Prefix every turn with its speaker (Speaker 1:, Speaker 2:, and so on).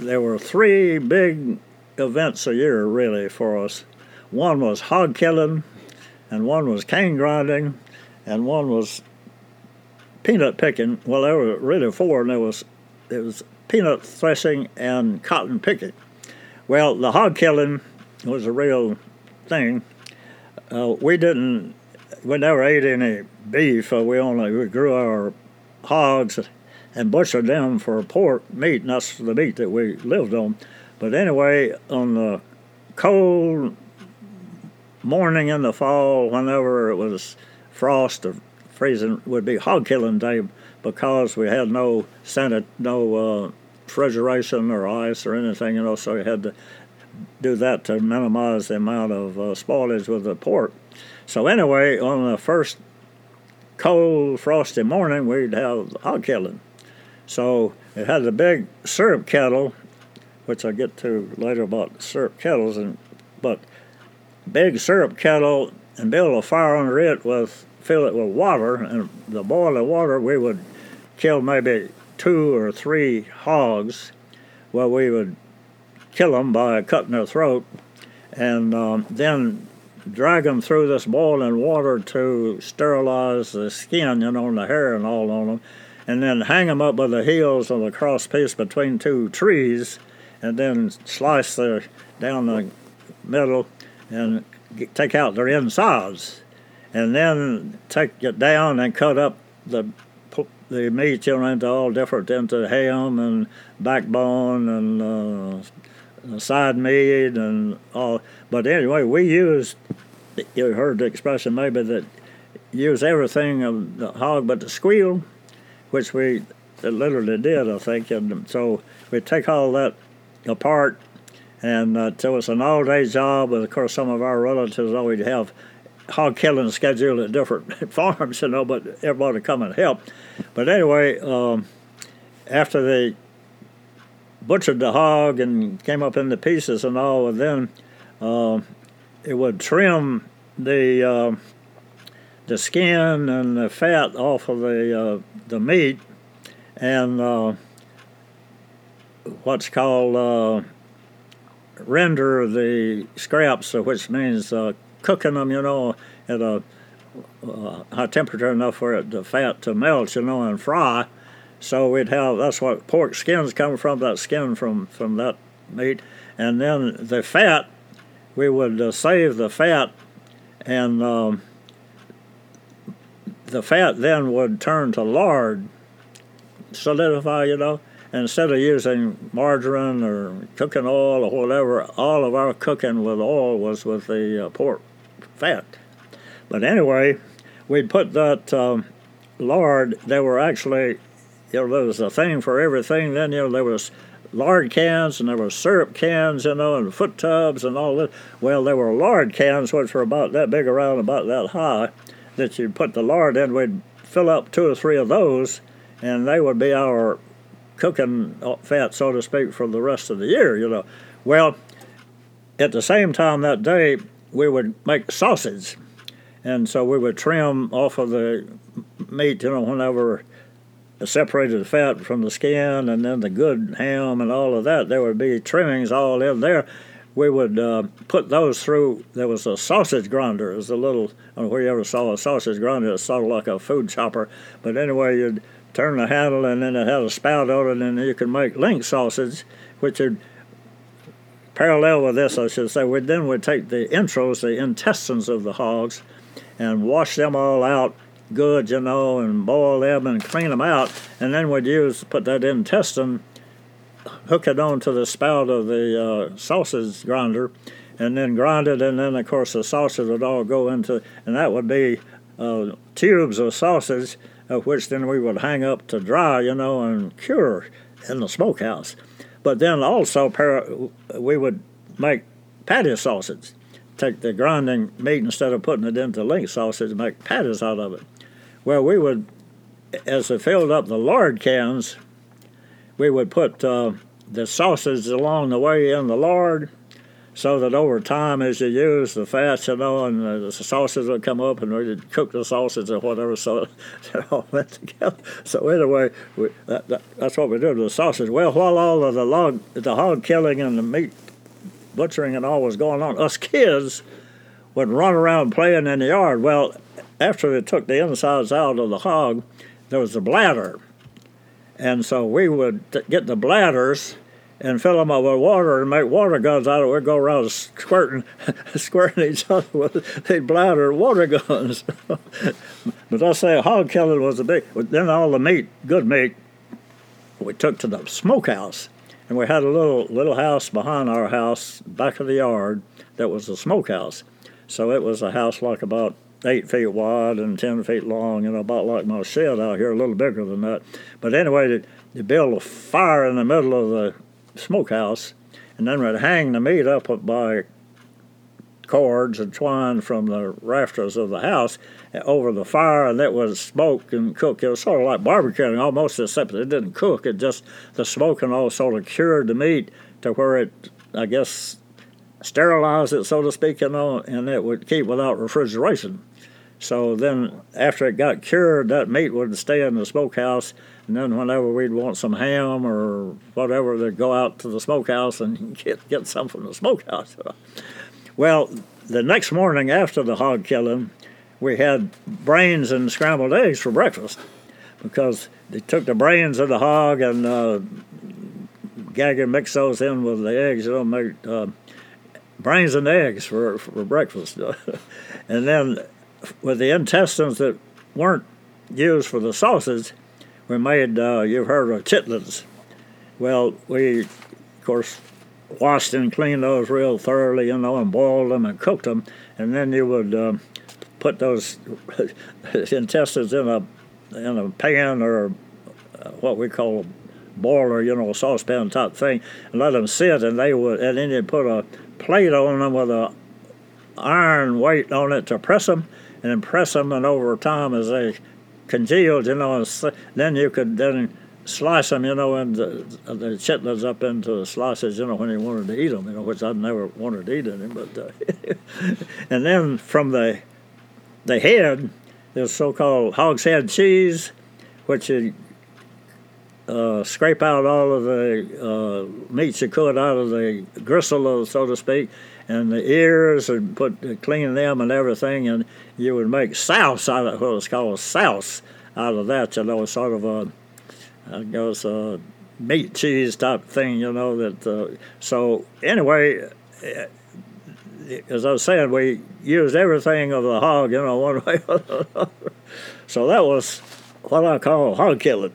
Speaker 1: there were three big events a year really for us. One was hog killing, and one was cane grinding, and one was peanut picking. Well, there were really four, and there was it was peanut threshing and cotton picking. Well, the hog killing was a real thing. Uh, we didn't, we never ate any beef. Uh, we only we grew our hogs and butchered them for pork meat, and that's the meat that we lived on. But anyway, on the cold morning in the fall, whenever it was frost or freezing, would be hog killing day because we had no sanit- no uh, refrigeration or ice or anything, you know, so we had to do that to minimize the amount of uh, spoilage with the pork. So anyway, on the first cold, frosty morning, we'd have hog killing. So it had the big syrup kettle, which I'll get to later about syrup kettles, and but big syrup kettle and build a fire under it with fill it with water, and the boiling water we would kill maybe two or three hogs. Well, we would kill them by cutting their throat, and um, then drag them through this boiling water to sterilize the skin, you know, and the hair and all on them, and then hang them up by the heels of the cross piece between two trees, and then slice the down the middle and get, take out their insides, and then take it down and cut up the the meat, you know, into all different into ham and backbone and uh, side meat and all. But anyway, we used you heard the expression maybe that use everything of the hog but the squeal, which we literally did, I think. And so we take all that apart, and uh, so it's an all-day job. But of course, some of our relatives always have hog killing scheduled at different farms, you know, but everybody come and help. But anyway, um, after they butchered the hog and came up into pieces and all, and then uh, it would trim the uh, the skin and the fat off of the uh, the meat, and uh, what's called uh, render the scraps, which means cooking them, you know, at a uh, high temperature enough for it, the fat to melt, you know, and fry. So we'd have that's what pork skins come from, that skin from from that meat, and then the fat we would uh, save the fat, and um, the fat then would turn to lard, solidify, you know. Instead of using margarine or cooking oil or whatever, all of our cooking with oil was with the uh, pork fat. But anyway, we'd put that um, lard. There were actually, you know, there was a thing for everything. Then you know there was lard cans and there were syrup cans, you know, and foot tubs and all that. Well, there were lard cans which were about that big around, about that high, that you'd put the lard in. We'd fill up two or three of those, and they would be our cooking fat, so to speak, for the rest of the year, you know. Well, at the same time that day, we would make sausage. And so we would trim off of the meat, you know, whenever separated the fat from the skin and then the good ham and all of that. There would be trimmings all in there. We would uh, put those through. There was a sausage grinder. It was a little, I don't know ever saw a sausage grinder. It's sort of like a food chopper. But anyway, you'd turn the handle and then it had a spout on it and you could make link sausage, which would parallel with this, I should say. We then would take the intros, the intestines of the hogs, and wash them all out good, you know, and boil them and clean them out, and then we'd use put that intestine, hook it onto the spout of the uh, sausage grinder, and then grind it, and then of course the sausage would all go into, and that would be uh, tubes of sausage, of which then we would hang up to dry, you know, and cure in the smokehouse. But then also we would make patty sausage. Take the grinding meat instead of putting it into link sausage, make patties out of it. Well, we would, as they filled up the lard cans, we would put uh, the sausage along the way in the lard, so that over time, as you use the fat, you know, and the, sausage would come up, and we'd cook the sausage or whatever, so it all went together. So anyway, we, that, that, that's what we did with the sausage. Well, while all of the log, the hog killing and the meat butchering and all was going on, us kids would run around playing in the yard. Well, after they took the insides out of the hog, there was the bladder, and so we would t- get the bladders and fill them up with water and make water guns out of it. We'd go around squirting, squirting each other with these bladder water guns. but I say hog killing was a big. Then all the meat, good meat, we took to the smokehouse, and we had a little little house behind our house, back of the yard, that was a smokehouse. So it was a house like about eight feet wide and ten feet long, and about like my shed out here, a little bigger than that. But anyway, they built a fire in the middle of the smokehouse, and then we'd hang the meat up by cords and twine from the rafters of the house over the fire, and it would smoke and cook. It was sort of like barbecuing almost, except it didn't cook. It just the smoke and all sort of cured the meat to where it, I guess, sterilized it, so to speak, you know, and it would keep without refrigeration. So then, after it got cured, that meat would stay in the smokehouse and then whenever we'd want some ham or whatever, they'd go out to the smokehouse and get, get some from the smokehouse. Well, the next morning after the hog killing, we had brains and scrambled eggs for breakfast because they took the brains of the hog and uh, gag and mix those in with the eggs. You know, make uh, brains and eggs for, for breakfast. and then with the intestines that weren't used for the sausage, we made, uh, you've heard of chitlins. Well, we, of course, washed and cleaned those real thoroughly, you know, and boiled them and cooked them. And then you would uh, put those intestines in a in a pan or uh, what we call a boiler, you know, a saucepan type thing, and let them sit. And they would, and then you put a plate on them with a iron weight on it to press them, and impress them. And over time, as they congealed, you know, then you could then slice them, you know, and the, the chitlins up into the slices, you know, when you wanted to eat them, you know, which I never wanted to eat any, but uh, and then from the the head, there's so-called hog's head cheese, which you uh, scrape out all of the uh, meats you could out of the gristle, so to speak, and the ears and put clean them and everything, and you would make sauce out of what was called sauce out of that. You know, sort of a, I guess a meat cheese type thing. You know that. Uh, so anyway, eh, as I was saying, we used everything of the hog. You know, one way or another. So that was what I call hog killing.